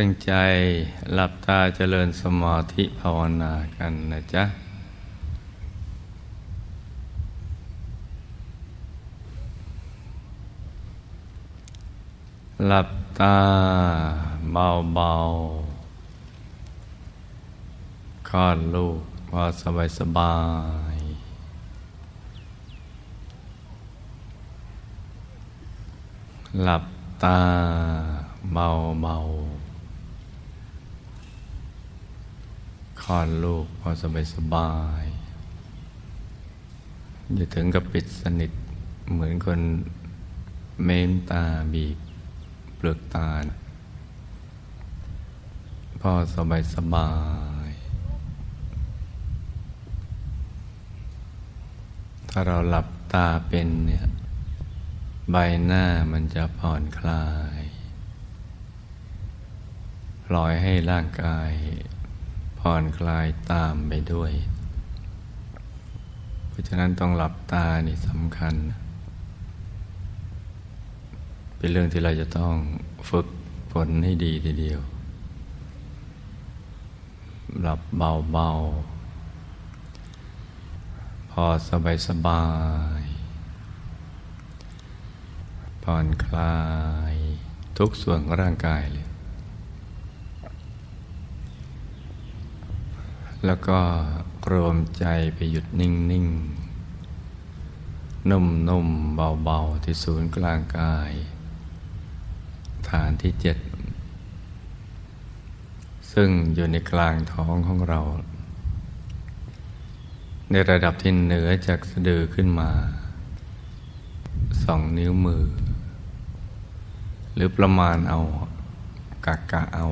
ตั้งใจหลับตาเจริญสมาธิภาวนากันนะจ๊ะหลับตาเบาๆคลอดลูกพอสบายสบาย หลับตาเบาเบา คลอดลูกพอสบายสบายอย่าถึงกับปิดสนิทเหมือนคนเม้มตาบีบเปลือกตา พอสบายสบาย ถ้าเราหลับตาเป็นเนี่ย ใบหน้ามันจะผ่อนคลาย ปล่อยให้ร่างกาย ผ่อนคลายตามไปด้วย เพราะฉะนั้นต้องหลับตานี่สำคัญ เป็นเรื่องที่เราจะต้องฝึกฝนให้ดีทีเดียว หลับเบาๆ พอสบายสบายผ่อนคลายทุกส่วนของร่างกายเลย แล้วก็รวมใจไปหยุดนิ่งนิ่งนุ่มนุ่มเบาเบาที่ศูนย์กลางกาย ฐานที่เจ็ด ซึ่งอยู่ในกลางท้องของเรา ในระดับที่เหนือจากสะดือขึ้นมาสองนิ้วมือ หรือประมาณเอากะกะเอา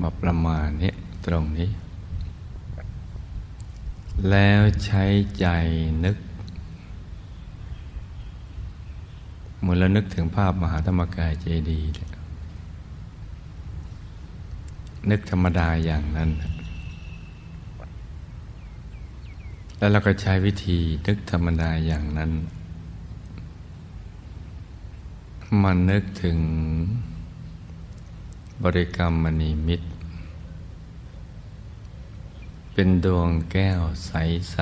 มาประมาณนี้ ตรงนี้ แล้วใช้ใจนึกเหมือนเรานึกถึงภาพมหาธรรมกายเจดีย์นึกธรรมดาอย่างนั้น แล้วเราก็ใช้วิธีนึกธรรมดาอย่างนั้นมันนึกถึงบริกรรมมณีมิตร เป็นดวงแก้วใส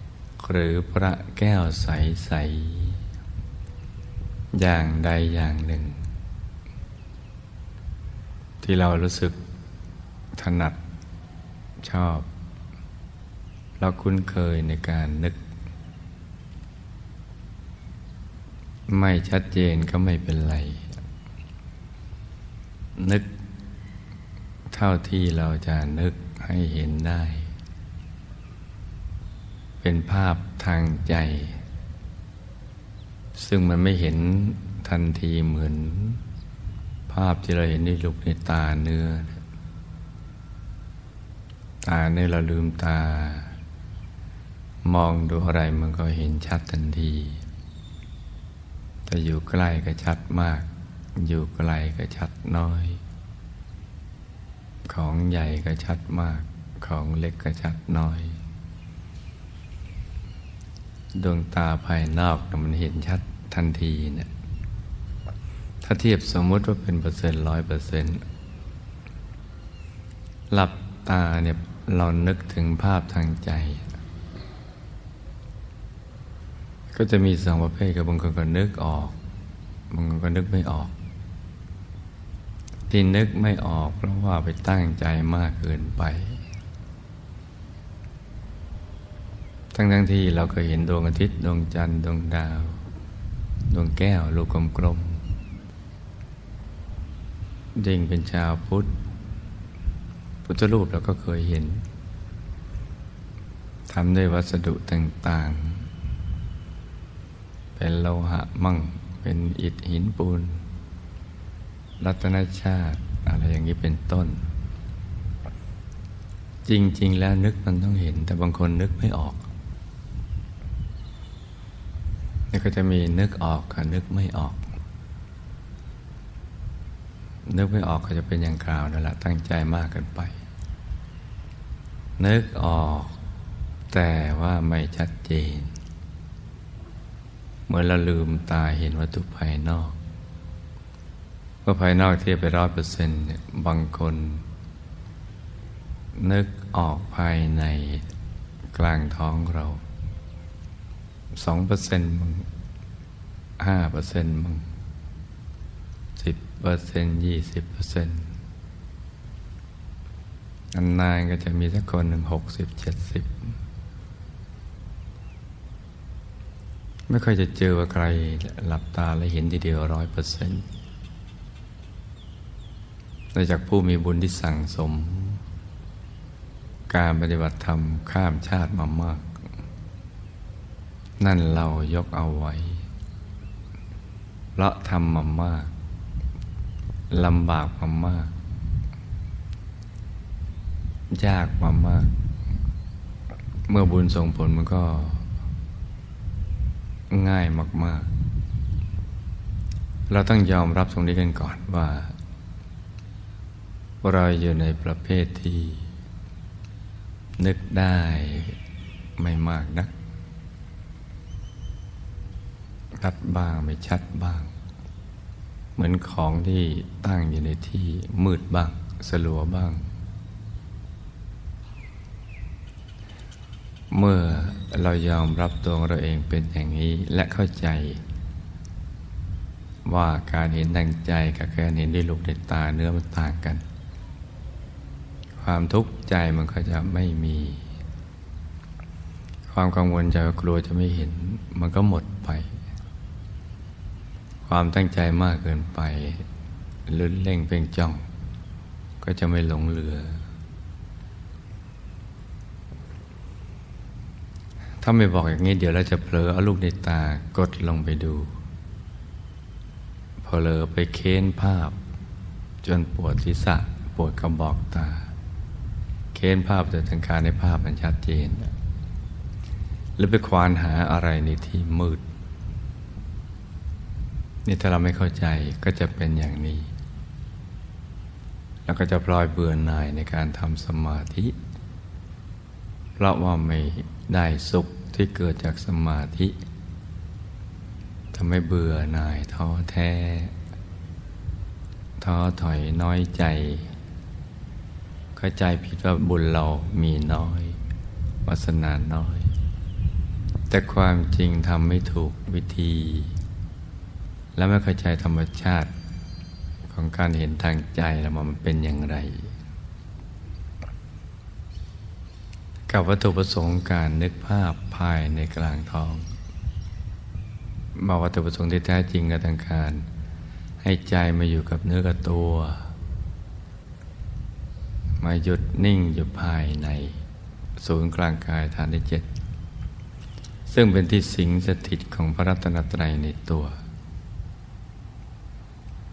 ๆ หรือพระแก้วใส ๆ อย่างใดอย่างหนึ่ง ที่เรารู้สึกถนัดชอบ เราคุ้นเคยในการนึก ไม่ชัดเจนก็ไม่เป็นไร นึก เท่าที่เราจะนึกให้เห็นได้ เป็นภาพทางใจ ซึ่งมันไม่เห็นทันทีเหมือน ภาพที่เราเห็นในลูกในตาเนื้อ ตาเนื้อเราลืมตา มองดูอะไรมันก็เห็นชัดทันทีแต่อยู่ใกล้ก็ชัดมาก อยู่ไกลก็ชัดน้อย ของใหญ่ก็ชัดมาก ของเล็กก็ชัดน้อย ดวงตาภายนอกมันเห็นชัดทันทีเนี่ยถ้าเทียบสมมติว่าเป็นเปอร์เซ็นต์ร้อยเปอร์เซ็นต์หลับตาเนี่ยเรานึกถึงภาพทางใจ ก็จะมีสองประเภทกับบางคนก็นึกออก บางคนก็นึกไม่ออก ที่นึกไม่ออกเพราะว่าไปตั้งใจมากเกินไป ทั้งทั้งที่เราเคยเห็นดวงอาทิตย์ดวงจันทร์ดวงดาว ดวงแก้วลูกกลมๆยิ่งเป็นชาวพุทธ พุทธรูปเราก็เคยเห็นทำด้วยวัสดุต่างๆ เป็นโลหะมั่ง เป็นอิฐหินปูน รัตนชาติ อะไรอย่างนี้เป็นต้น จริง ๆ แล้วนึกมันต้องเห็น แต่บางคนนึกไม่ออกนี่ก็จะมีนึกออกกับนึกไม่ออก นึกไม่ออกก็จะเป็นอย่างกล่าวนั่นแหละตั้งใจมากเกินไป นึกออก แต่ว่าไม่ชัดเจน เมื่อเราลืมตาเห็นวัตถุภายนอก เมื่อภายนอกเทียบไปร้อยเปอร์เซ็นต์บางคน นึกออกภายในกลางท้องเราสองเปอร์เซ็นต์มึงห้าเปอร์เซ็นต์มึงสิบเปอร์เซ็นต์ยี่สิบเปอร์เซ็นต์นานๆก็จะมีสักคนหนึ่งหกสิบเจ็ดสิบไม่ค่อยจะเจอว่าใครหลับตาแล้วเห็นทีเดียวร้อยเปอร์เซ็นต์ นอกจากผู้มีบุญที่สั่งสม การปฏิบัติธรรมข้ามชาติมามาก นั่นเรายกเอาไว้เพราะทำมามากลำบากมามาก ยากมามาก เมื่อบุญส่งผลมันก็ ง่ายมาก ๆ เราต้องยอมรับตรงนี้กันก่อนว่า เราอยู่ในประเภทที่ นึกได้ไม่มากนักชัดบ้างไม่ชัดบ้าง เหมือนของที่ตั้งอยู่ในที่มืดบ้าง สลัวบ้าง เมื่อเรายอมรับตัวเราเองเป็นอย่างนี้และเข้าใจ ว่าการเห็นทางใจกับการเห็นด้วยลูกในตาเนื้อมันต่างกัน ความทุกข์ใจมันก็จะไม่มี ความกังวลใจกลัวจะไม่เห็น มันก็หมดไป ความตั้งใจมากเกินไปลุ้นเล่งเพ่งจ้อง ก็จะไม่หลงเหลือ ถ้าไม่บอกอย่างนี้เดี๋ยวเราจะเผลอเอาลูกในตากดลงไปดูพอเลอไปเค้นภาพ จนปวดศีรษะปวดกระบอกตา ค้นภาพแต่ทางการในภาพมันชัดเจนหรือไปควานหาอะไรในที่มืด นี่ถ้าเราไม่เข้าใจก็จะเป็นอย่างนี้ แล้วก็จะพลอยเบื่อหน่ายในการทำสมาธิ เพราะว่าไม่ได้สุขที่เกิดจากสมาธิทำให้เบื่อหน่ายท้อแท้ท้อถอยน้อยใจ เข้าใจผิดว่าบุญเรามีน้อยวาสนาน้อย แต่ความจริงทำไม่ถูกวิธี และไม่เข้าใจธรรมชาติของการเห็นทางใจแล้วมันเป็นอย่างไร กับวัตถุประสงค์การนึกภาพภายในกลางท้องมาวัตถุประสงค์ที่แท้จริงกับทางการ ให้ใจมาอยู่กับเนื้อกับตัว มาหยุดนิ่งอยู่ภายใน ศูนย์กลางกายฐานที่เจ็ดซึ่งเป็นที่สิงสถิตของพระรัตนตรัยในตัว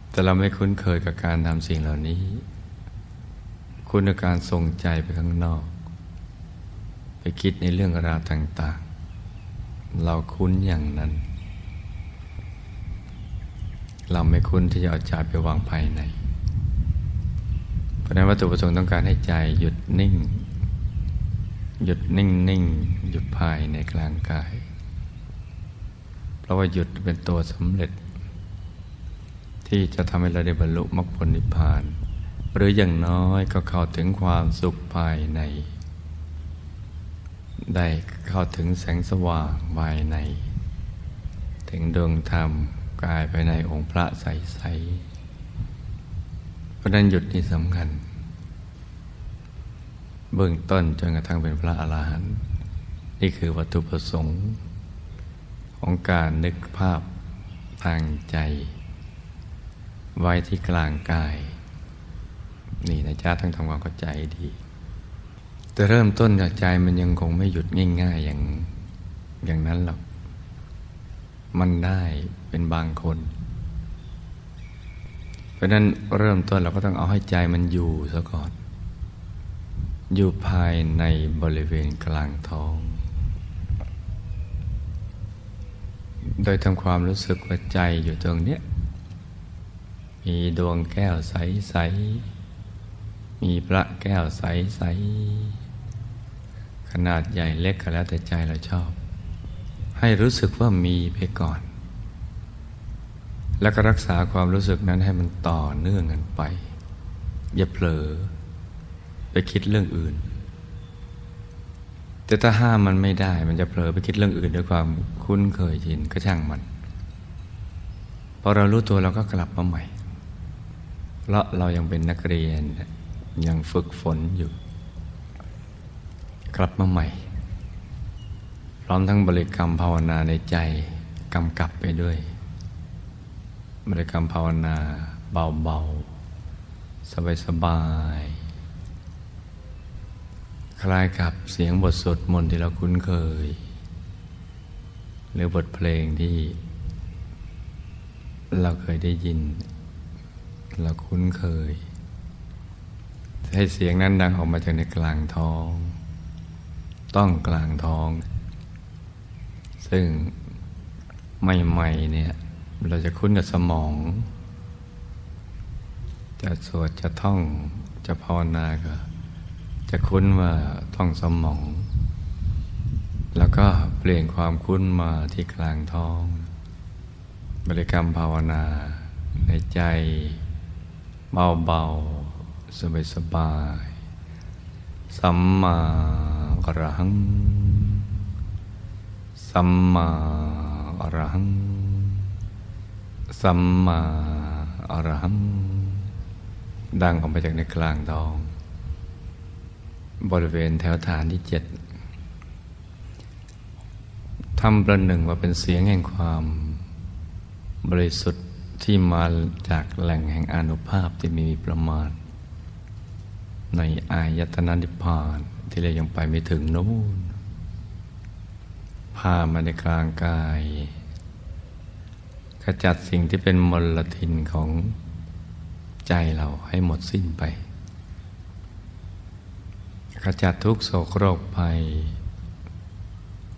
แต่เราไม่คุ้นเคยกับการทำสิ่งเหล่านี้ คุณการทรงใจไปข้างนอก ไปคิดในเรื่องราวต่าง ๆ เราคุ้นอย่างนั้น เราไม่คุ้นที่จะเอาใจไปวางภายใน ราะนั้นวัตถุประสงค์ต้องการให้ใจหยุดนิ่ง หยุดนิ่งนิ่งหยุดภายในกลางกาย เพราะว่าหยุดเป็นตัวสำเร็จ ที่จะทำให้เราได้บรรลุมรรคผลนิพพาน หรืออย่างน้อยก็เข้าถึงความสุขภายใน ได้เข้าถึงแสงสว่างภายใน ถึงดวงธรรมกายภายในองค์พระใสๆ เพราะนั้นหยุดนี่สำคัญ เบื้องต้นจนกระทั่งเป็นพระอรหันต์นี่คือวัตถุประสงค์ ของการนึกภาพทางใจ ไว้ที่กลางกาย นี่นะจ๊ะทั้งทำความเข้าใจดี แต่เริ่มต้นจากใจมันยังคงไม่หยุดง่าย ๆ อย่างอย่างนั้นหรอกมันได้เป็นบางคน ราะนั้นเริ่มต้นเราก็ต้องเอาให้ใจมันอยู่ซะก่อน อยู่ภายในบริเวณกลางท้อง โดยทำความรู้สึกว่าใจอยู่ตรงเนี้ย มีดวงแก้วใส ๆ มีพระแก้วใส ๆ ขนาดใหญ่เล็กก็แล้วแต่ใจเราชอบ ให้รู้สึกว่ามีไปก่อน แล้วก็รักษาความรู้สึกนั้นให้มันต่อเนื่องกันไป อย่าเผลอ ไปคิดเรื่องอื่น แต่ถ้าห้ามมันไม่ได้ มันจะเผลอไปคิดเรื่องอื่นด้วยความคุ้นเคยชินก็ช่างมันพอเรารู้ตัวเราก็กลับมาใหม่ เพราะเรายังเป็นนักเรียนยังฝึกฝนอยู่ กลับมาใหม่ พร้อมทั้งบริกรรมภาวนาในใจกำกับไปด้วย บริกรรมภาวนาเบาๆ สบายๆ คล้ายกับเสียงบทสวดมนต์ที่เราคุ้นเคย หรือบทเพลงที่ เราเคยได้ยิน เราคุ้นเคย ให้เสียงนั้นดังออกมาจากในกลางท้อง ต้องกลางท้อง ซึ่งใหม่ๆเนี่ย เราจะคุ้นกับสมอง จะสวดจะท่องจะภาวนาก็จะคุ้นว่าท่องสมอง แล้วก็เปลี่ยนความคุ้นมาที่กลางท้อง บริกรรมภาวนาในใจเบาๆสบายๆสัมมาอรหัง สัมมาอรหัง สัมมาอรหัง ดังออกมาจากในกลางท้อง บริเวณแถวฐานที่เจ็ดทำประหนึ่งว่าเป็นเสียงแห่งความ บริสุทธิ์ที่มาจากแหล่งแห่งอนุภาพที่มีประมาณ ในอายตนะนิพพานที่เรายังไปไม่ถึงนู้นพามาในกลางกาย ขจัดสิ่งที่เป็นมลทินของใจเราให้หมดสิ้นไป ขจัดทุกโศกโรคภัย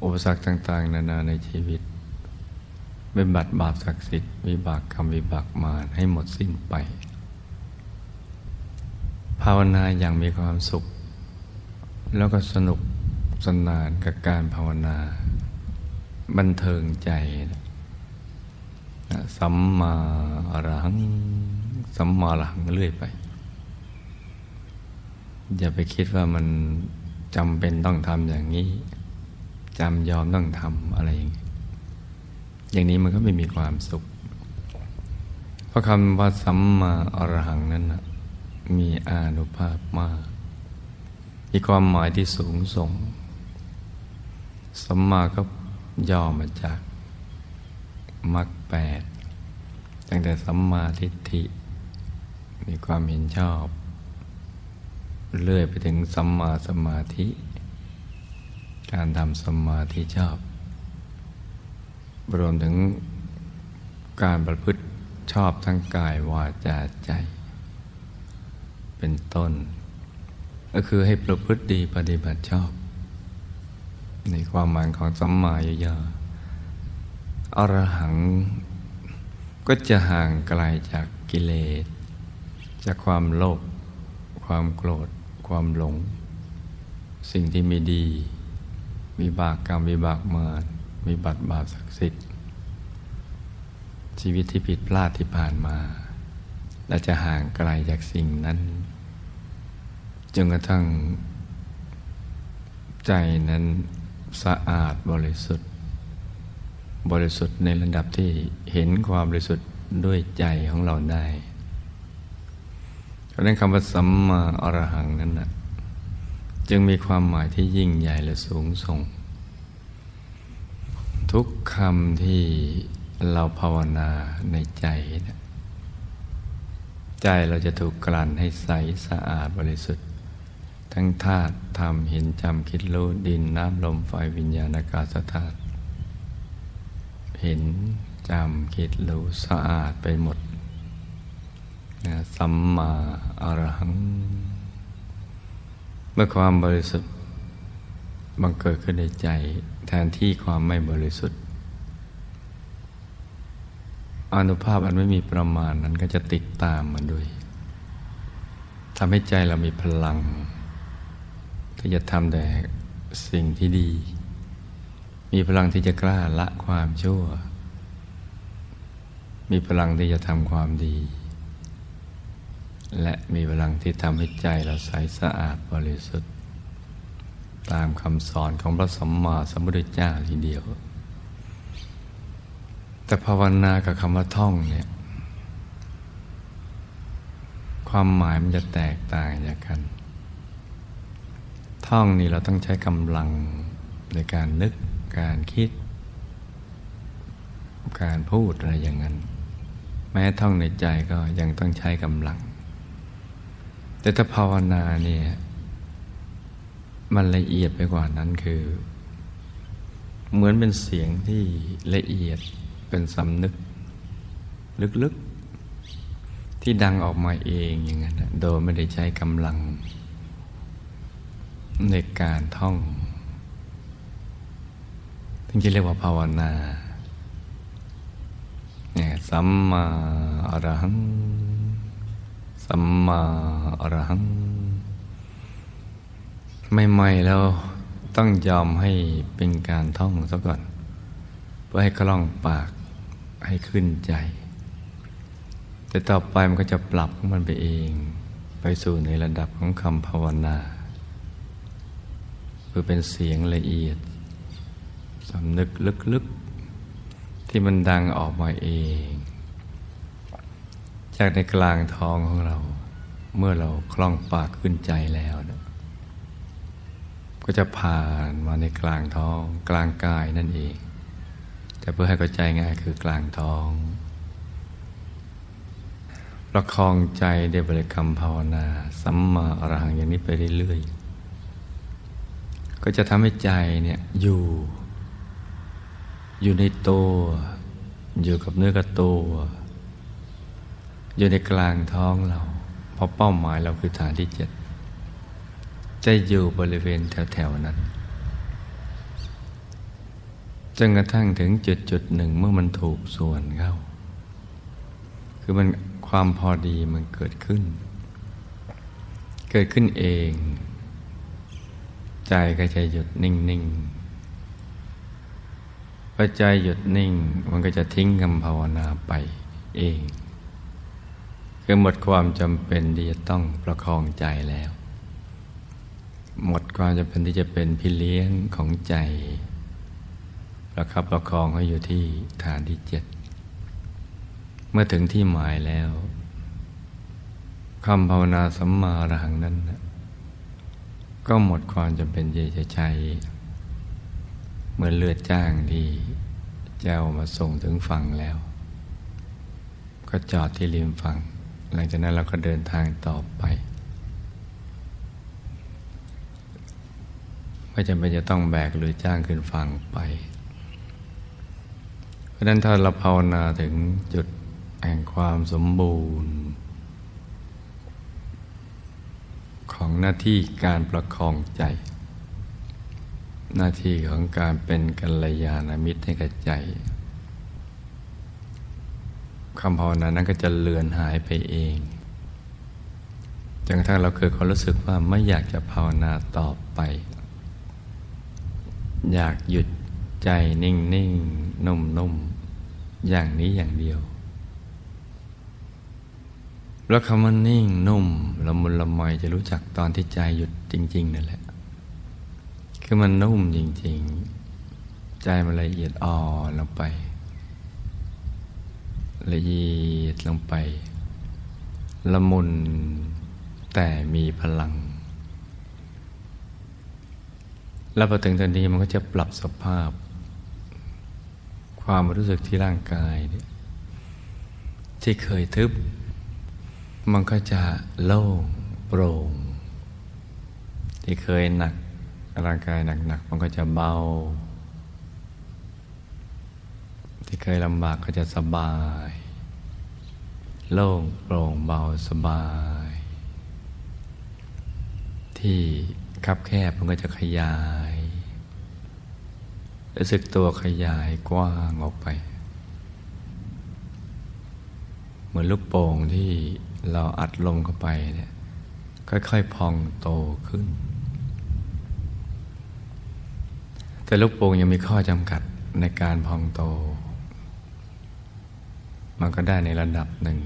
อุปสรรคต่าง ๆ นานาในชีวิตเป็นบัตรบาปศักดิ์สิทธิ์วิบากกรรมวิบากมารให้หมดสิ้นไป ภาวนาอย่างมีความสุข แล้วก็สนุกสนานกับการภาวนา บันเทิงใจนะ สัมมาอรหัง สัมมาอรังเรื่อยไป อย่าไปคิดว่ามันจำเป็นต้องทำอย่างนี้จำยอมต้องทำอะไรอย่างนี้อย่างนี้มันก็ไม่มีความสุข เพราะคำว่าสัมมาอรหังนั้นนะมีอานุภาพมาก มีความหมายที่สูงส่ง สัมมาก็ย่อมาจากมรรค แปดตั้งแต่สัมมาทิฏฐิ มีความเห็นชอบ เลื่อยไปถึงสัมมาสมาธิ การทำสมาธิชอบ รวมถึงการประพฤติชอบทั้งกายวาจาใจ เป็นต้น ก็คือให้ประพฤติดีปฏิบัติชอบ ในความหมายของสัมมาเยอะอรหัง ก็จะห่างไกลจากกิเลส จากความโลภความโกรธ ความหลง สิ่งที่ไม่ดีมีบากกรรมมีบากมารมีบัตรบาปศักดิ์สิทธิ์ ชีวิตที่ผิดพลาดที่ผ่านมาและจะห่างไกลจากสิ่งนั้นจนกระทั่งใจนั้นสะอาดบริสุทธิ์ บริสุทธิ์ในระดับที่เห็นความบริสุทธิ์ด้วยใจของเราได้เพราะนั้นคำว่าสัมมาอรหังนั้นนะจึงมีความหมายที่ยิ่งใหญ่และสูงส่ง ทุกคำที่เราภาวนาในใจนะใจเราจะถูกกลั่นให้ใสสะอาดบริสุทธิ์ ทั้งธาตุธรรมเห็นจำคิดรู้ดินน้ำลมไฟวิญญาณอากาศธาตุ เห็นจำคิดรู้สะอาดไปหมดนะสัมมาอรหัง เมื่อความบริสุทธิ์บังเกิดขึ้นในใจแทนที่ความไม่บริสุทธิ์อนุภาพอันไม่มีประมาณนั้นก็จะติดตามมันด้วยทำให้ใจเรามีพลัง ที่จะทำแต่สิ่งที่ดี มีพลังที่จะกล้าละความชั่ว มีพลังที่จะทำความดี และมีพลังที่ทำให้ใจเราใสสะอาดบริสุทธิ์ ตามคำสอนของพระสัมมาสัมพุทธเจ้าทีเดียว แต่ภาวนากับคำว่าท่องเนี่ย ความหมายมันจะแตกต่างจากกัน ท่องนี่เราต้องใช้กำลังในการนึก การคิด การพูดอะไรอย่างนั้น แม้ท่องในใจก็ยังต้องใช้กำลัง แต่ถ้าภาวนาเนี่ยมันละเอียดไปกว่านั้นคือ เหมือนเป็นเสียงที่ละเอียดเป็นสำนึก ลึกๆ ที่ดังออกมาเองอย่างนั้นโดยไม่ได้ใช้กำลัง ในการท่อง ถึงจะเรียกว่าภาวนาเนี่ยสัมมาอรหัง สัมมาอรหัง ไม่ไม่แล้วต้องยอมให้เป็นการท่องซะก่อน เพื่อให้คล่องปากให้ขึ้นใจ แต่ต่อไปมันก็จะปรับของมันไปเอง ไปสู่ในระดับของคำภาวนาเพื่อเป็นเสียงละเอียด สำนึกลึกๆ ที่มันดังออกมาเอง จากในกลางท้องของเรา เมื่อเราคล่องปากขึ้นใจแล้วนะก็จะผ่านมาในกลางท้อง กลางกายนั่นเอง แต่เพื่อให้เข้าใจง่ายคือกลางท้อง ประคองใจในบริกรรมภาวนาสัมมาอรหังอย่างนี้ไปเรื่อยๆก็จะทำให้ใจเนี่ยอยู่ อยู่ในตัว อยู่กับเนื้อกับตัว อยู่ในกลางท้องเรา เพราะเป้าหมายเราคือฐานที่เจ็ดจะอยู่บริเวณแถวๆนั้นจนกระทั่งถึงจุดจุดหนึ่งเมื่อมันถูกส่วนเข้า คือมันความพอดีมันเกิดขึ้น เกิดขึ้นเอง ใจก็จะหยุดนิ่ง ๆ พอใจหยุดนิ่งมันก็จะทิ้งคำภาวนาไปเอง คือหมดความจำเป็นที่จะต้องประคองใจแล้ว หมดความจำเป็นที่จะเป็นพี่เลี้ยงของใจประคับประคองให้อยู่ที่ฐานที่เจ็ดเมื่อถึงที่หมายแล้วคำภาวนาสัมมาระหังนั้น ก็หมดความจำเป็นที่จะใช้ เหมือนเลือดจ้างที่เจ้ามาส่งถึงฝั่งแล้ว ก็จอดที่ริมฝั่ง หลังจากนั้นเราก็เดินทางต่อไปไม่จำเป็นจะต้องแบกหรือจ้างขึ้นฝั่งไป เพราะนั้นถ้าเราภาวนาถึงจุดแห่งความสมบูรณ์ ของหน้าที่การประคองใจ หน้าที่ของการเป็นกัลยาณมิตรให้กับใจคำภาวนานั้นก็จะเลือนหายไปเองจนกระทั่งเราเกิดความรู้สึกว่าไม่อยากจะภาวนาต่อไป อยากหยุดใจนิ่งนิ่งนุ่มนุ่มอย่างนี้อย่างเดียว แล้วคำว่านิ่งนุ่มละมุนละไมจะรู้จักตอนที่ใจหยุดจริง ๆ นั่นแหละ คือมันนุ่มจริง ๆ ใจมันละเอียดอ่อนลงไป ละเอียดลงไป ละมุนแต่มีพลัง แล้วพอถึงตอนนี้มันก็จะปรับสภาพ ความรู้สึกที่ร่างกายเนี่ยที่เคยทึบ มันก็จะโล่งโปร่ง ที่เคยหนัก ร่างกายหนักๆมันก็จะเบา ที่เคยลำบากก็จะสบาย โล่งโปร่งเบาสบาย ที่คับแคบมันก็จะขยายรู้สึกตัวขยายกว้างออกไป เหมือนลูกโป่งที่เราอัดลมเข้าไปเนี่ยค่อยๆพองโตขึ้น แต่ลูกโป่งยังมีข้อจำกัดในการพองโต มันก็ได้ในระดับหนึ่ง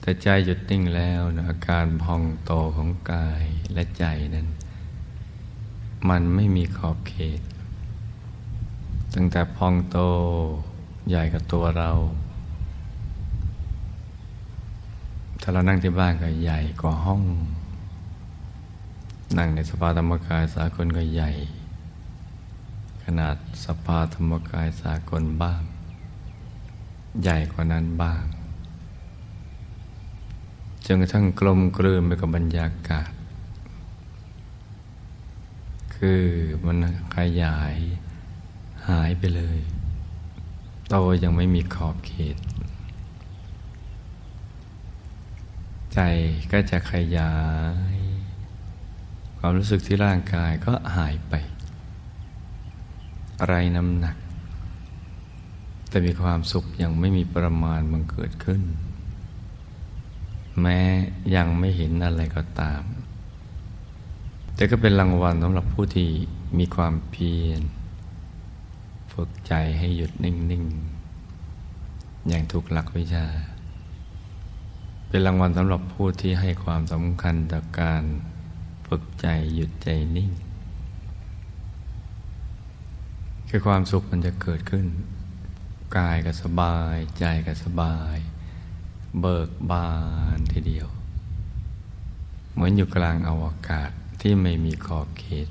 แต่ใจหยุดนิ่งแล้วนะอาการพองโตของกายและใจนั้น มันไม่มีขอบเขต ตั้งแต่พองโตใหญ่กับตัวเรา ถ้าเรานั่งที่บ้านก็ใหญ่กว่าห้อง นั่งในสภาธรรมกายสากลก็ใหญ่ ขนาดสภาธรรมกายสากลบ้าง ใหญ่กว่านั้นบ้างจนกระทั่งกลมกลืนไปกับบรรยากาศ คือมันขยายหายไปเลยโตยังไม่มีขอบเขต ใจก็จะขยาย ความรู้สึกที่ร่างกายก็หายไป ไรน้ำหนัก แต่มีความสุขยังไม่มีประมาณมันเกิดขึ้น แม้ยังไม่เห็นอะไรก็ตาม แต่ก็เป็นรางวัลสำหรับผู้ที่มีความเพียรฝึกใจให้หยุดนิ่ง ๆ อย่างถูกหลักวิชา เป็นรางวัลสำหรับผู้ที่ให้ความสำคัญต่อการฝึกใจหยุดใจนิ่ง คือความสุขมันจะเกิดขึ้น กายก็สบาย ใจก็สบาย เบิกบานทีเดียว เหมือนอยู่กลางอวกาศที่ไม่มีขอบเขต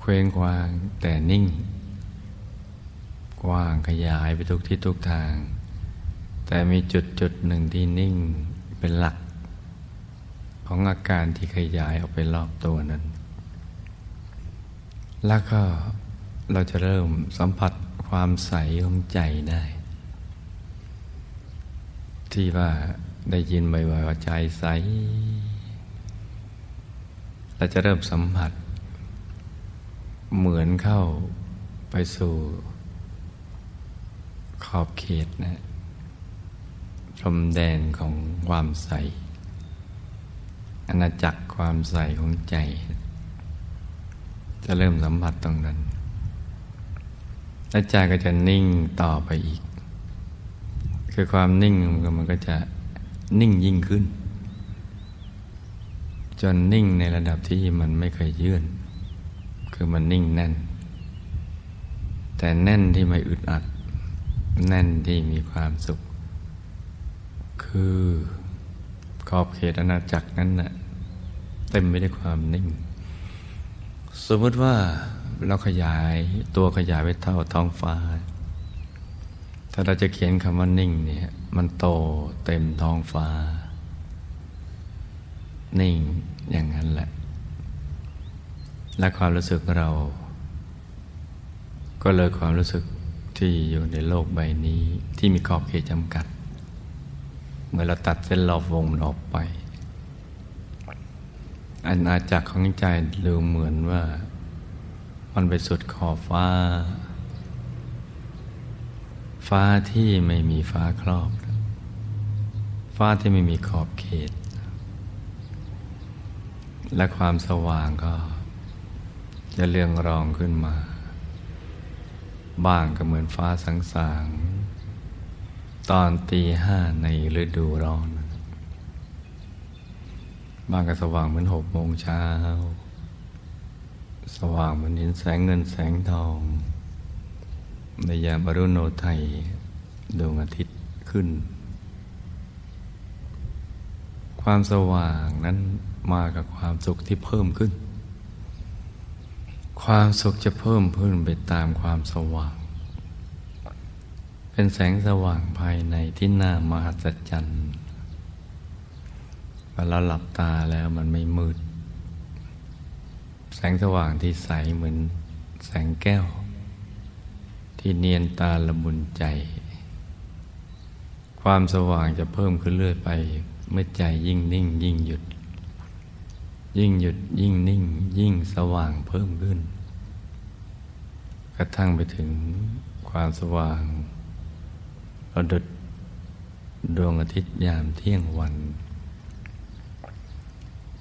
เคว้งคว้างแต่นิ่ง กว้างขยายไปทุกที่ทุกทาง แต่มีจุดจุดหนึ่งที่นิ่งเป็นหลัก ของอาการที่ขยายออกไปรอบตัวนั้น แล้วก็เราจะเริ่มสัมผัสความใสของใจได้ ที่ว่าได้ยินบ่อยๆว่าใจใส เราจะเริ่มสัมผัส เหมือนเข้าไปสู่ ขอบเขตนะพรมแดนของความใสอาณาจักรความใสของใจ จะเริ่มสัมผัสตรงนั้นและใจก็จะนิ่งต่อไปอีก คือความนิ่งมันก็จะนิ่งยิ่งขึ้น จนนิ่งในระดับที่มันไม่เคยยื่น คือมันนิ่งแน่น แต่แน่นที่ไม่อึดอัด แน่นที่มีความสุข คือขอบเขตอาณาจักรนั้นนะ่ะเต็มไปด้วยความนิ่ง สมมติว่าเราขยายตัวขยายไปเท่าท้องฟ้า ถ้าเราจะเขียนคำว่านิ่งเนี่ยมันโตเต็มท้องฟ้า นิ่งอย่างนั้นแหละ และความรู้สึกเรา ก็เลยความรู้สึกที่อยู่ในโลกใบนี้ที่มีขอบเขตจำกัด เมื่อเราตัดเส้นรอบวงออกไป อาณาจักรของใจดูเหมือนว่า มันไปสุดขอบฟ้า ฟ้าที่ไม่มีฟ้าครอบ ฟ้าที่ไม่มีขอบเขต และความสว่างก็ จะเรืองรองขึ้นมา บ้างก็เหมือนฟ้าสังสางตอนตีห้าในฤดูร้อน บ้างก็สว่างเหมือนหกโมงเช้า สว่างเหมือนเห็นแสงเงินแสงทอง ในยามอรุณโนไทยดวงอาทิตย์ขึ้น ความสว่างนั้นมากับความสุขที่เพิ่มขึ้น ความสุขจะเพิ่มขึ้นไปตามความสว่าง เป็นแสงสว่างภายในที่น่ามหัศจรรย์ เวลาหลับตาแล้วมันไม่มืด แสงสว่างที่ใสเหมือนแสงแก้ว ที่เนียนตาละมุนใจ ความสว่างจะเพิ่มขึ้นเรื่อยไปเมื่อใจยิ่งนิ่ง ยิ่งหยุด ยิ่งหยุดยิ่งนิ่ง ยิ่งสว่างเพิ่มขึ้น กระทั่งไปถึงความสว่างประดุดดวงอาทิตย์ยามเที่ยงวัน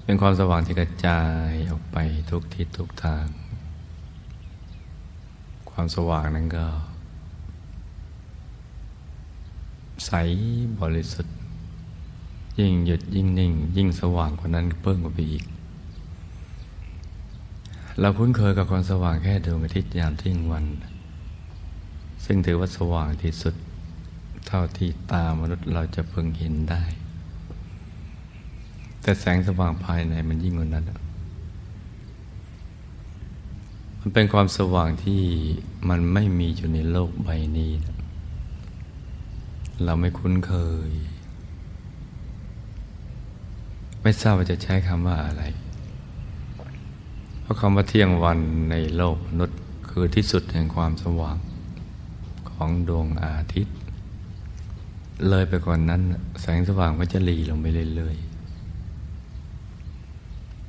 เป็นความสว่างที่กระจายออกไปทุกทิศทุกทาง ความสว่างนั้นก็ ใสบริสุทธิ์ ยิ่งหยุดยิ่งนิ่ง ยิ่งสว่างกว่านั้นเพิ่มกว่าไปอีก เราคุ้นเคยกับความสว่างแค่ดวงอาทิตย์ยามทิ้งวัน ซึ่งถือว่าสว่างที่สุด เท่าที่ตามนุษย์เราจะพึงเห็นได้ แต่แสงสว่างภายในมันยิ่งกว่านั้นมันเป็นความสว่างที่มันไม่มีอยู่ในโลกใบนี้ เราไม่คุ้นเคย ไม่ทราบว่าจะใช้คำว่าอะไร เพราะคำว่าเที่ยงวันในโลกมนุษย์คือที่สุดแห่งความสว่างของดวงอาทิตย์ เลยไปก่อนนั้น แสงสว่างก็จะหลีลงไปเรื่อย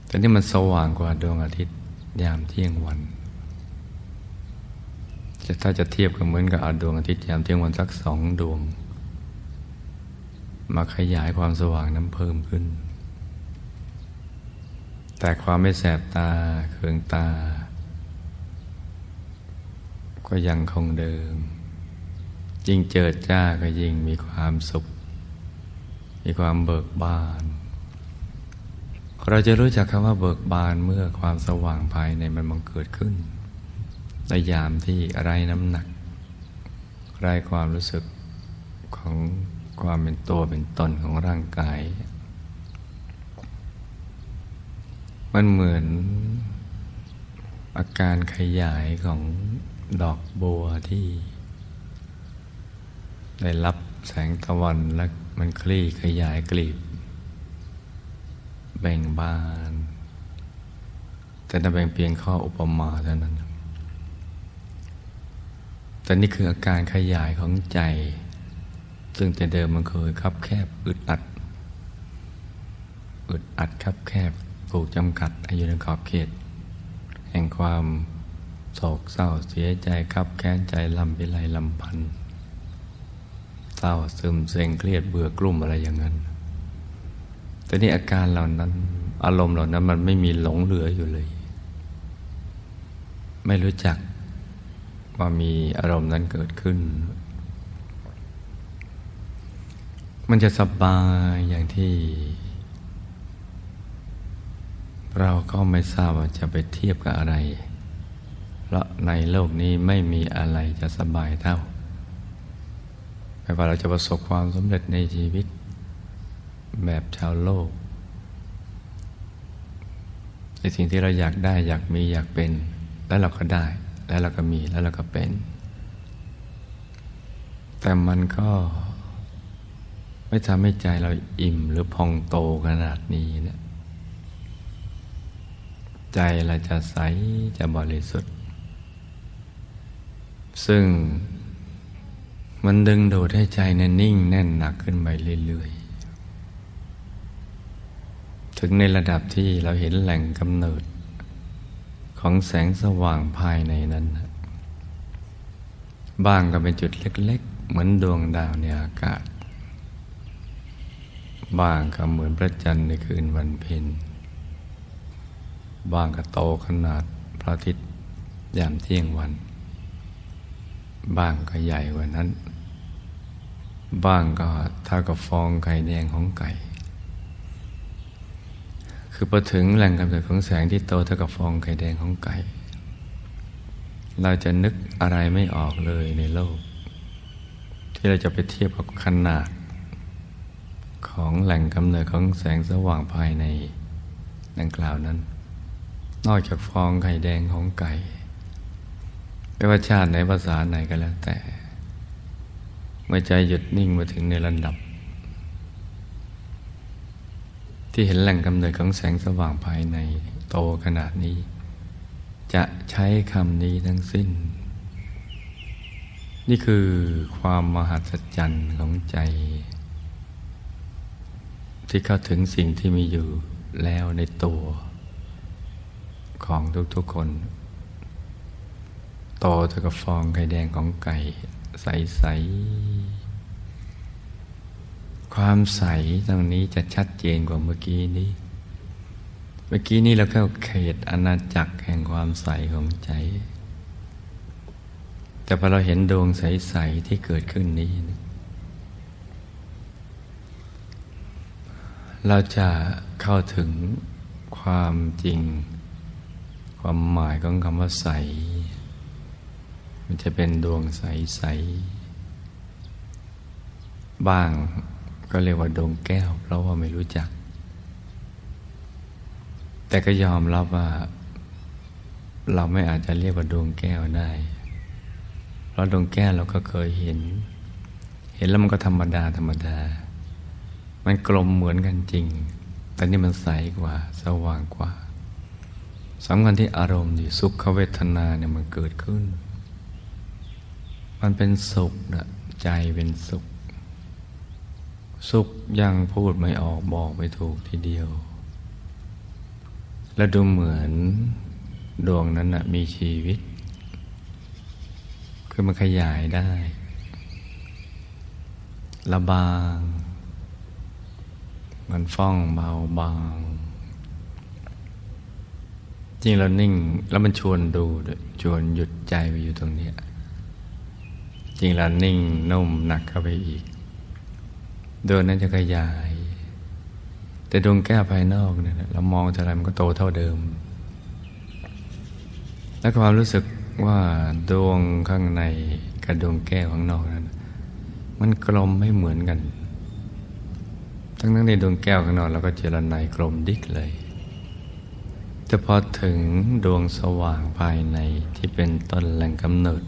แต่นี่มันสว่างกว่าดวงอาทิตย์ยามเที่ยงวัน จะถ้าจะเทียบก็เหมือนกับเอาดวงอาทิตย์ยามเที่ยงวันสักสองดวง มาขยายความสว่างนั้นเพิ่มขึ้น แต่ความไม่แสบตาเคืองตา ก็ยังคงเดิม ยิ่งเจิดจ้าก็ยิ่งมีความสุข มีความเบิกบาน เราจะรู้จักคำว่าเบิกบานเมื่อความสว่างภายในมันบังเกิดขึ้น ในยามที่ไร้น้ำหนัก ไร้ความรู้สึกของความเป็นตัวเป็นตนของร่างกาย มันเหมือนอาการขยายของดอกบัวที่ ได้รับแสงตะวันและมันคลี่ขยายกลีบ แบ่งบาน แต่นั่นเป็นเพียงข้ออุปมาเท่านั้น แต่นี่คืออาการขยายของใจ ซึ่งแต่เดิมมันเคยคับแคบอึดอัด อึดอัดคับแคบถูกจำกัดอยู่ในขอบเขต แห่งความโศกเศร้าเสียใจคับแค้นใจลำไปไลลำพันเศร้าซึมเซ็งเครียดเบื่อกลุ่มอะไรอย่างนั้น แต่นี่อาการเหล่านั้น อารมณ์เหล่านั้นมันไม่มีหลงเหลืออยู่เลย ไม่รู้จักว่ามีอารมณ์นั้นเกิดขึ้น มันจะสบายอย่างที่ เราก็ไม่ทราบว่าจะไปเทียบกับอะไร เพราะในโลกนี้ไม่มีอะไรจะสบายเท่าไม่ว่าเราจะประสบความสำเร็จในชีวิต แบบชาวโลก ในสิ่งที่เราอยากได้อยากมีอยากเป็น แล้วเราก็ได้ แล้วเราก็มีแล้วเราก็เป็น แต่มันก็ไม่ทำให้ใจเราอิ่มหรือพองโตขนาดนี้เนะใจเราจะใสจะบริสุทธิ์ ซึ่งมันดึงดูดให้ใจนั้นนิ่งแน่นหนักขึ้นไปเรื่อย ถึงในระดับที่เราเห็นแหล่งกำเนิด ของแสงสว่างภายในนั้น บ้างก็เป็นจุดเล็ก ๆ เหมือนดวงดาวในอากาศ บ้างก็เหมือนพระจันทร์ในคืนวันเพ็ญบ้างก็โตขนาดพระอาทิตย์ยามเที่ยงวัน บ้างก็ใหญ่กว่านั้น บ้างก็เท่ากับฟองไข่แดงของไก่ คือพอถึงแหล่งกำเนิดของแสงที่โตเท่ากับฟองไข่แดงของไก่ เราจะนึกอะไรไม่ออกเลยในโลก ที่เราจะไปเทียบกับขนาด ของแหล่งกำเนิดของแสงสว่างภายในดังกล่าวนั้น นอกจากฟองไข่แดงของไก่ไม่ว่าชาติไหนภาษาไหนก็แล้วแต่ เมื่อใจหยุดนิ่งมาถึงในระดับ ที่เห็นแหล่งกำเนิดของแสงสว่างภายในโตขนาดนี้ จะใช้คำนี้ทั้งสิ้น นี่คือความมหัศจรรย์ของใจ ที่เข้าถึงสิ่งที่มีอยู่แล้วในตัวของทุกๆคนโตเท่ากับฟองไข่แดงของไก่ ใสๆ ความใสตรงนี้จะชัดเจนกว่าเมื่อกี้นี้ เมื่อกี้นี้เราเข้าเขตอาณาจักรแห่งความใสของใจ แต่พอเราเห็นดวงใส ๆ ที่เกิดขึ้นนี้เราจะเข้าถึงความจริง ความหมายของคำว่าใส มันจะเป็นดวงใส ๆ บ้าง ก็เรียกว่าดวงแก้ว เพราะว่าไม่รู้จัก แต่ก็ยอมรับว่า เราไม่อาจจะเรียกว่าดวงแก้วได้ เพราะดวงแก้วเราก็เคยเห็น เห็นแล้วมันก็ธรรมดาธรรมดา มันกลมเหมือนกันจริง แต่นี่มันใสกว่า สว่างกว่าสำคัญที่อารมณ์ที่สุขเวทนาเนี่ยมันเกิดขึ้น มันเป็นสุขนะใจเป็นสุข สุขยังพูดไม่ออกบอกไม่ถูกทีเดียว และดูเหมือนดวงนั้นนะมีชีวิต คือมันขยายได้ ระบาง มันฟ้องเบาบาง จริงเรานิ่งแล้วมันชวนดูด้วยชวนหยุดใจไปอยู่ตรงนี้จริงเรานิ่งนุ่มหนักเข้าไปอีก ดวงนั้นจะขยาย แต่ดวงแก้วภายนอกเนี่ยเรามองเท่าไรมันก็โตเท่าเดิม แล้วความรู้สึกว่าดวงข้างในกับดวงแก้วข้างนอกนั้น มันกลมไม่เหมือนกัน ทั้งนั้นในดวงแก้วข้างนอกเราก็เจรไนกลมดิกเลยแต่พอถึงดวงสว่างภายในที่เป็นต้นแหล่งกำเนิด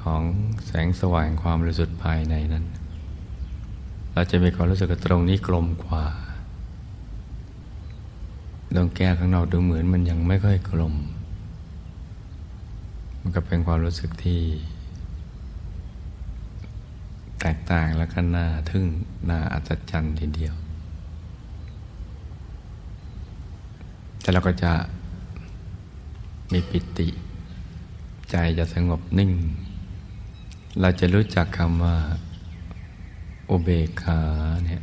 ของแสงสว่างความบริสุทธิ์ภายในนั้น เราจะมีความรู้สึกตรงนี้กลมกว่าดวงแก้วข้างนอกดูเหมือนมันยังไม่ค่อยกลม มันก็เป็นความรู้สึกที่ แตกต่างแล้วก็น่าทึ่งน่าอัศจรรย์ทีเดียว แต่เราก็จะมีปิติ ใจจะสงบนิ่ง เราจะรู้จักคำว่า อุเบกขาเนี่ย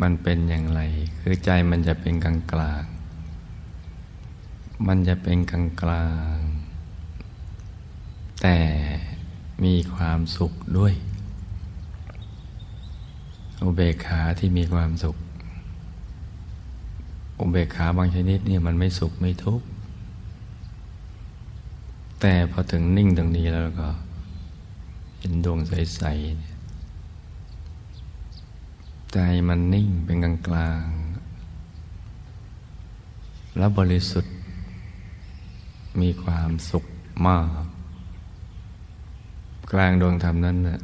มันเป็นอย่างไร คือใจมันจะเป็นกลางกลาง มันจะเป็นกลางกลาง แต่มีความสุขด้วย อุเบกขาที่มีความสุข อุเบกขาบางชนิดเนี่ยมันไม่สุขไม่ทุกข์ แต่พอถึงนิ่งตรงนี้แล้วก็ เห็นดวงใสๆใจมันนิ่งเป็นกลางกลางแล้วบริสุทธิ์ มีความสุขมาก กลางดวงธรรมนั้นน่ะ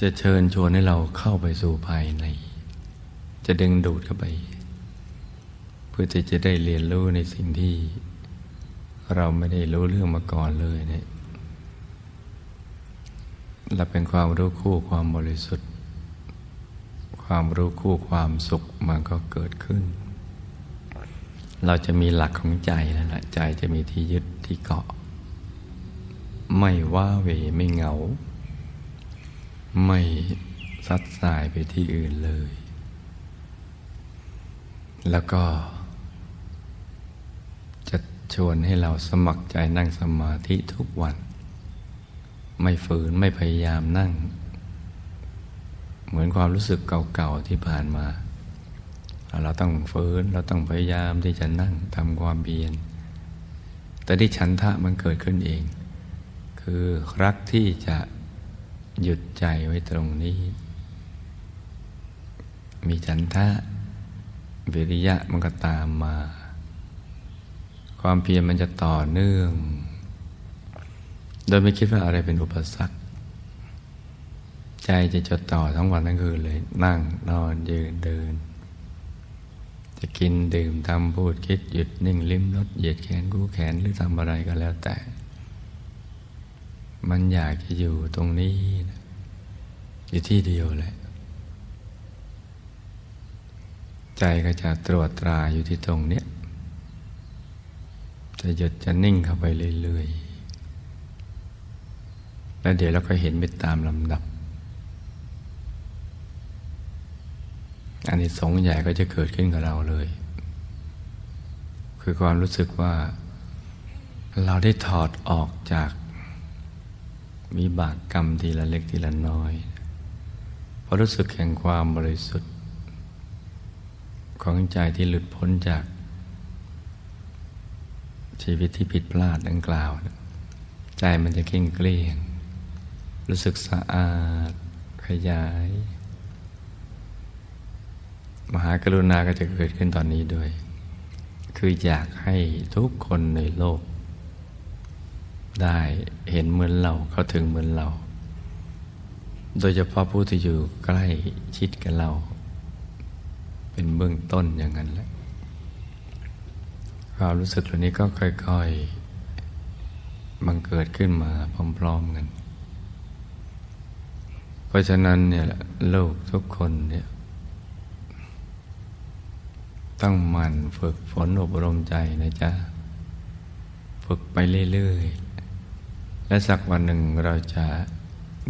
จะเชิญชวนให้เราเข้าไปสู่ภายใน จะดึงดูดเข้าไป เพื่อที่จะได้เรียนรู้ในสิ่งที่ เราไม่ได้รู้เรื่องมาก่อนเลยเนี่ย เราเป็นความรู้คู่ความบริสุทธิ์ ความรู้คู่ความสุขมันก็เกิดขึ้น เราจะมีหลักของใจแล้วละใจจะมีที่ยึดที่เกาะ ไม่ว่าเวไม่เหงา ไม่ซัดสายไปที่อื่นเลย แล้วก็ จะชวนให้เราสมัครใจนั่งสมาธิทุกวัน ไม่ฝืนไม่พยายามนั่ง เหมือนความรู้สึกเก่าๆที่ผ่านมา เราต้องฝืนเราต้องพยายามที่จะนั่งทำความเพียรแต่ที่ฉันทะมันเกิดขึ้นเอง คือรักที่จะหยุดใจไว้ตรงนี้ มีฉันทะวิริยะมันก็ตามมา ความเพียรมันจะต่อเนื่อง โดยไม่คิดว่าอะไรเป็นอุปสรรค ใจจะจดต่อทั้งวันทั้งคืนเลย นั่งนอนยืนเดิน จะกินดื่มทำพูดคิดหยุดนิ่งลิ้มรสเหยียดแขนกู้แขนหรือทำอะไรก็แล้วแต่ มันอยากจะอยู่ตรงนี้อยู่ที่เดียวแหละ ใจก็จะตรวจตราอยู่ที่ตรงเนี้ยจะหยุดจะนิ่งเข้าไปเรื่อยๆ แล้วเดี๋ยวเราก็เห็นไปตามลำดับ อันนี้สงใหญ่ก็จะเกิดขึ้นกับเราเลย คือความรู้สึกว่า เราได้ถอดออกจากมีบากกรรมทีละเล็กทีละน้อยพอรู้สึกแห่งความบริสุทธิ์ ของใจที่หลุดพ้นจาก ชีวิตที่ผิดพลาดดังกล่าว ใจมันจะเข่งเกลี้ยง รู้สึกสะอาดขยาย มหากรุณาก็จะเกิดขึ้นตอนนี้ด้วย คืออยากให้ทุกคนในโลก ได้เห็นเหมือนเราเขาถึงเหมือนเรา โดยเฉพาะผู้ที่อยู่ใกล้ชิดกับเรา เป็นเบื้องต้นอย่างนั้นแหละความรู้สึกเหล่านี้ก็ค่อยๆ บังเกิดขึ้นมาพร้อมๆกัน ราะฉะนั้นเนี่ยโลกทุกคนเนี่ยต้องหมั่นฝึกฝนอบรมใจนะจ๊ะ ฝึกไปเรื่อยๆ และสักวันหนึ่งเราจะ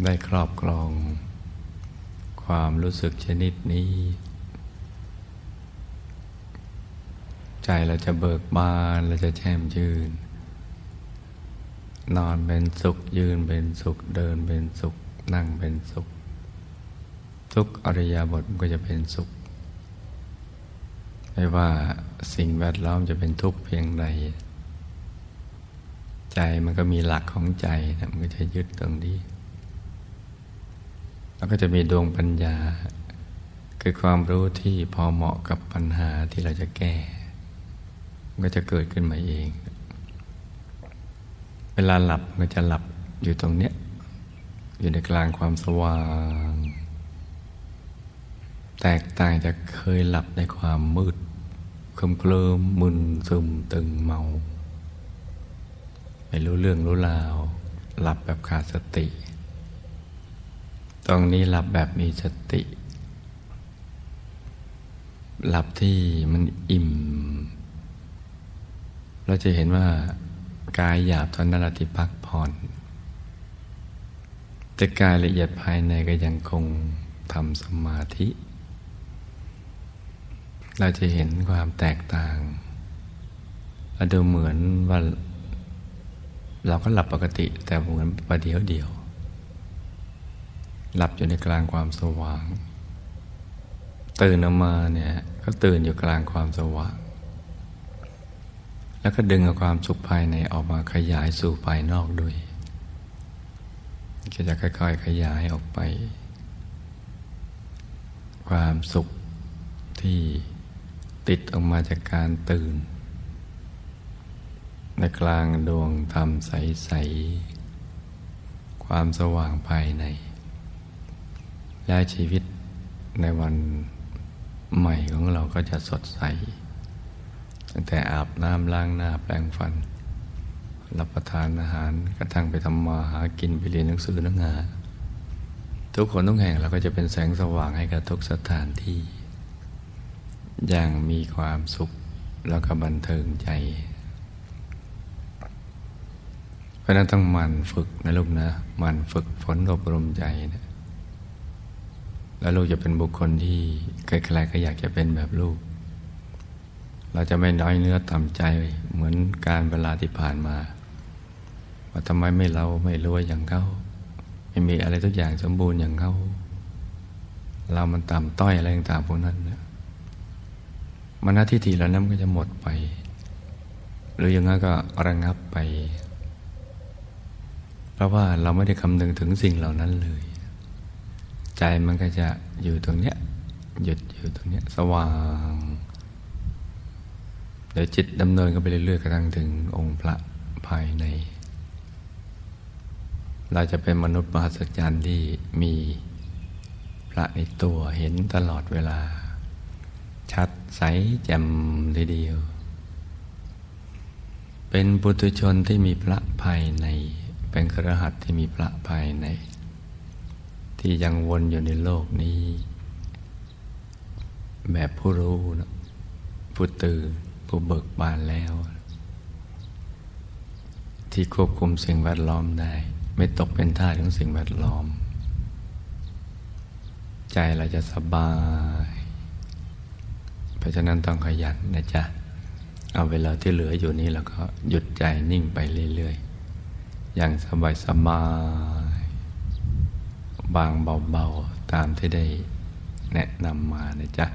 ได้ครอบครอง ความรู้สึกชนิดนี้ ใจเราจะเบิกบานเราจะแช่มชื่น นอนเป็นสุขยืนเป็นสุขเดินเป็นสุขนั่งเป็นสุข ทุกอริยบทมันก็จะเป็นสุข ไม่ว่าสิ่งแวดล้อมจะเป็นทุกข์เพียงใด ใจมันก็มีหลักของใจนะมันก็จะยึดตรงนี้ แล้วก็จะมีดวงปัญญา คือความรู้ที่พอเหมาะกับปัญหาที่เราจะแก้ มันก็จะเกิดขึ้นมาเอง เวลาหลับมันก็จะหลับอยู่ตรงเนี้ยอยู่ในกลางความสว่าง แตกต่างจากเคยหลับในความมืดเคลิมเคลิมมึนซึมตึงเมา ไม่รู้เรื่องรู้ราว หลับแบบขาดสติ ตรงนี้หลับแบบมีสติ หลับที่มันอิ่ม เราจะเห็นว่ากายหยาบตอนนั้นเราที่พักผ่อนแต่กายละเอียดภายในก็ยังคงทำสมาธิ เราจะเห็นความแตกต่างเราดูเหมือนว่า เราก็หลับปกติ แต่เหมือนประเดียวเดียว หลับอยู่ในกลางความสว่าง ตื่นออกมาเนี่ยก็ตื่นอยู่กลางความสว่าง แล้วก็ดึงเอาความสุขภายในออกมาขยายสู่ภายนอกด้วยก็จะค่อยๆ ขยายออกไป ความสุขที่ ติดออกมาจากการตื่น ในกลางดวงธรรมใส ๆ ความสว่างภายใน และชีวิตในวันใหม่ของเราก็จะสดใส ตั้งแต่อาบน้ำล้างหน้าแปรงฟัน รับประทานอาหารกระทั่งไปทำมาหากินไปเรียนหนังสือหนังหาทุกคนทุกแห่งเราก็จะเป็นแสงสว่างให้กับทุกสถานที่ อย่างมีความสุขแล้วก็บันเทิงใจ เพราะนั้นต้องมันฝึกนะลูกนะมันฝึกฝนอบรมใจนะแล้วลูกจะเป็นบุคคลที่ใครๆก็อยากจะเป็นแบบลูก เราจะไม่น้อยเนื้อต่ำใจเหมือนการเวลาที่ผ่านมา ว่าทำไมไม่เราไม่รวยอย่างเขาไม่มีอะไรทุกอย่างสมบูรณ์อย่างเขาเรามันต่ำต้อยอะไรต่างๆพวกนั้น มันน้าที่ทีแล้วนั้นก็จะหมดไป หรืออย่างนั้นก็ระงับไป เพราะว่าเราไม่ได้คำนึงถึงสิ่งเหล่านั้นเลย ใจมันก็จะอยู่ตรงเนี้ยหยุดอยู่ตรงเนี้ยสว่างเดี๋ยวจิตดำเนินกันไปเรื่อยๆกระทั่งถึงองค์พระภายใน เราจะเป็นมนุษย์มหัศจรรย์ที่มีพระในตัวเห็นตลอดเวลา ชัดใสแจ่มทีเดียว เป็นปุถุชนที่มีพระภายใน เป็นครหัสที่มีพระภายใน ที่ยังวนอยู่ในโลกนี้ แบบผู้รู้นะผู้ตื่นผู้เบิกบานแล้ว ที่ควบคุมสิ่งแวดล้อมได้ ไม่ตกเป็นท่าของสิ่งแวดล้อม ใจเราจะสบาย ราะฉะนั้นต้องขยันนะจ๊ะ เอาเวลาที่เหลืออยู่นี้แล้วก็หยุดใจนิ่งไปเรื่อยๆ อย่างสบายสบายบางเบาๆ ตามที่ได้แนะนำมานะจ๊ะ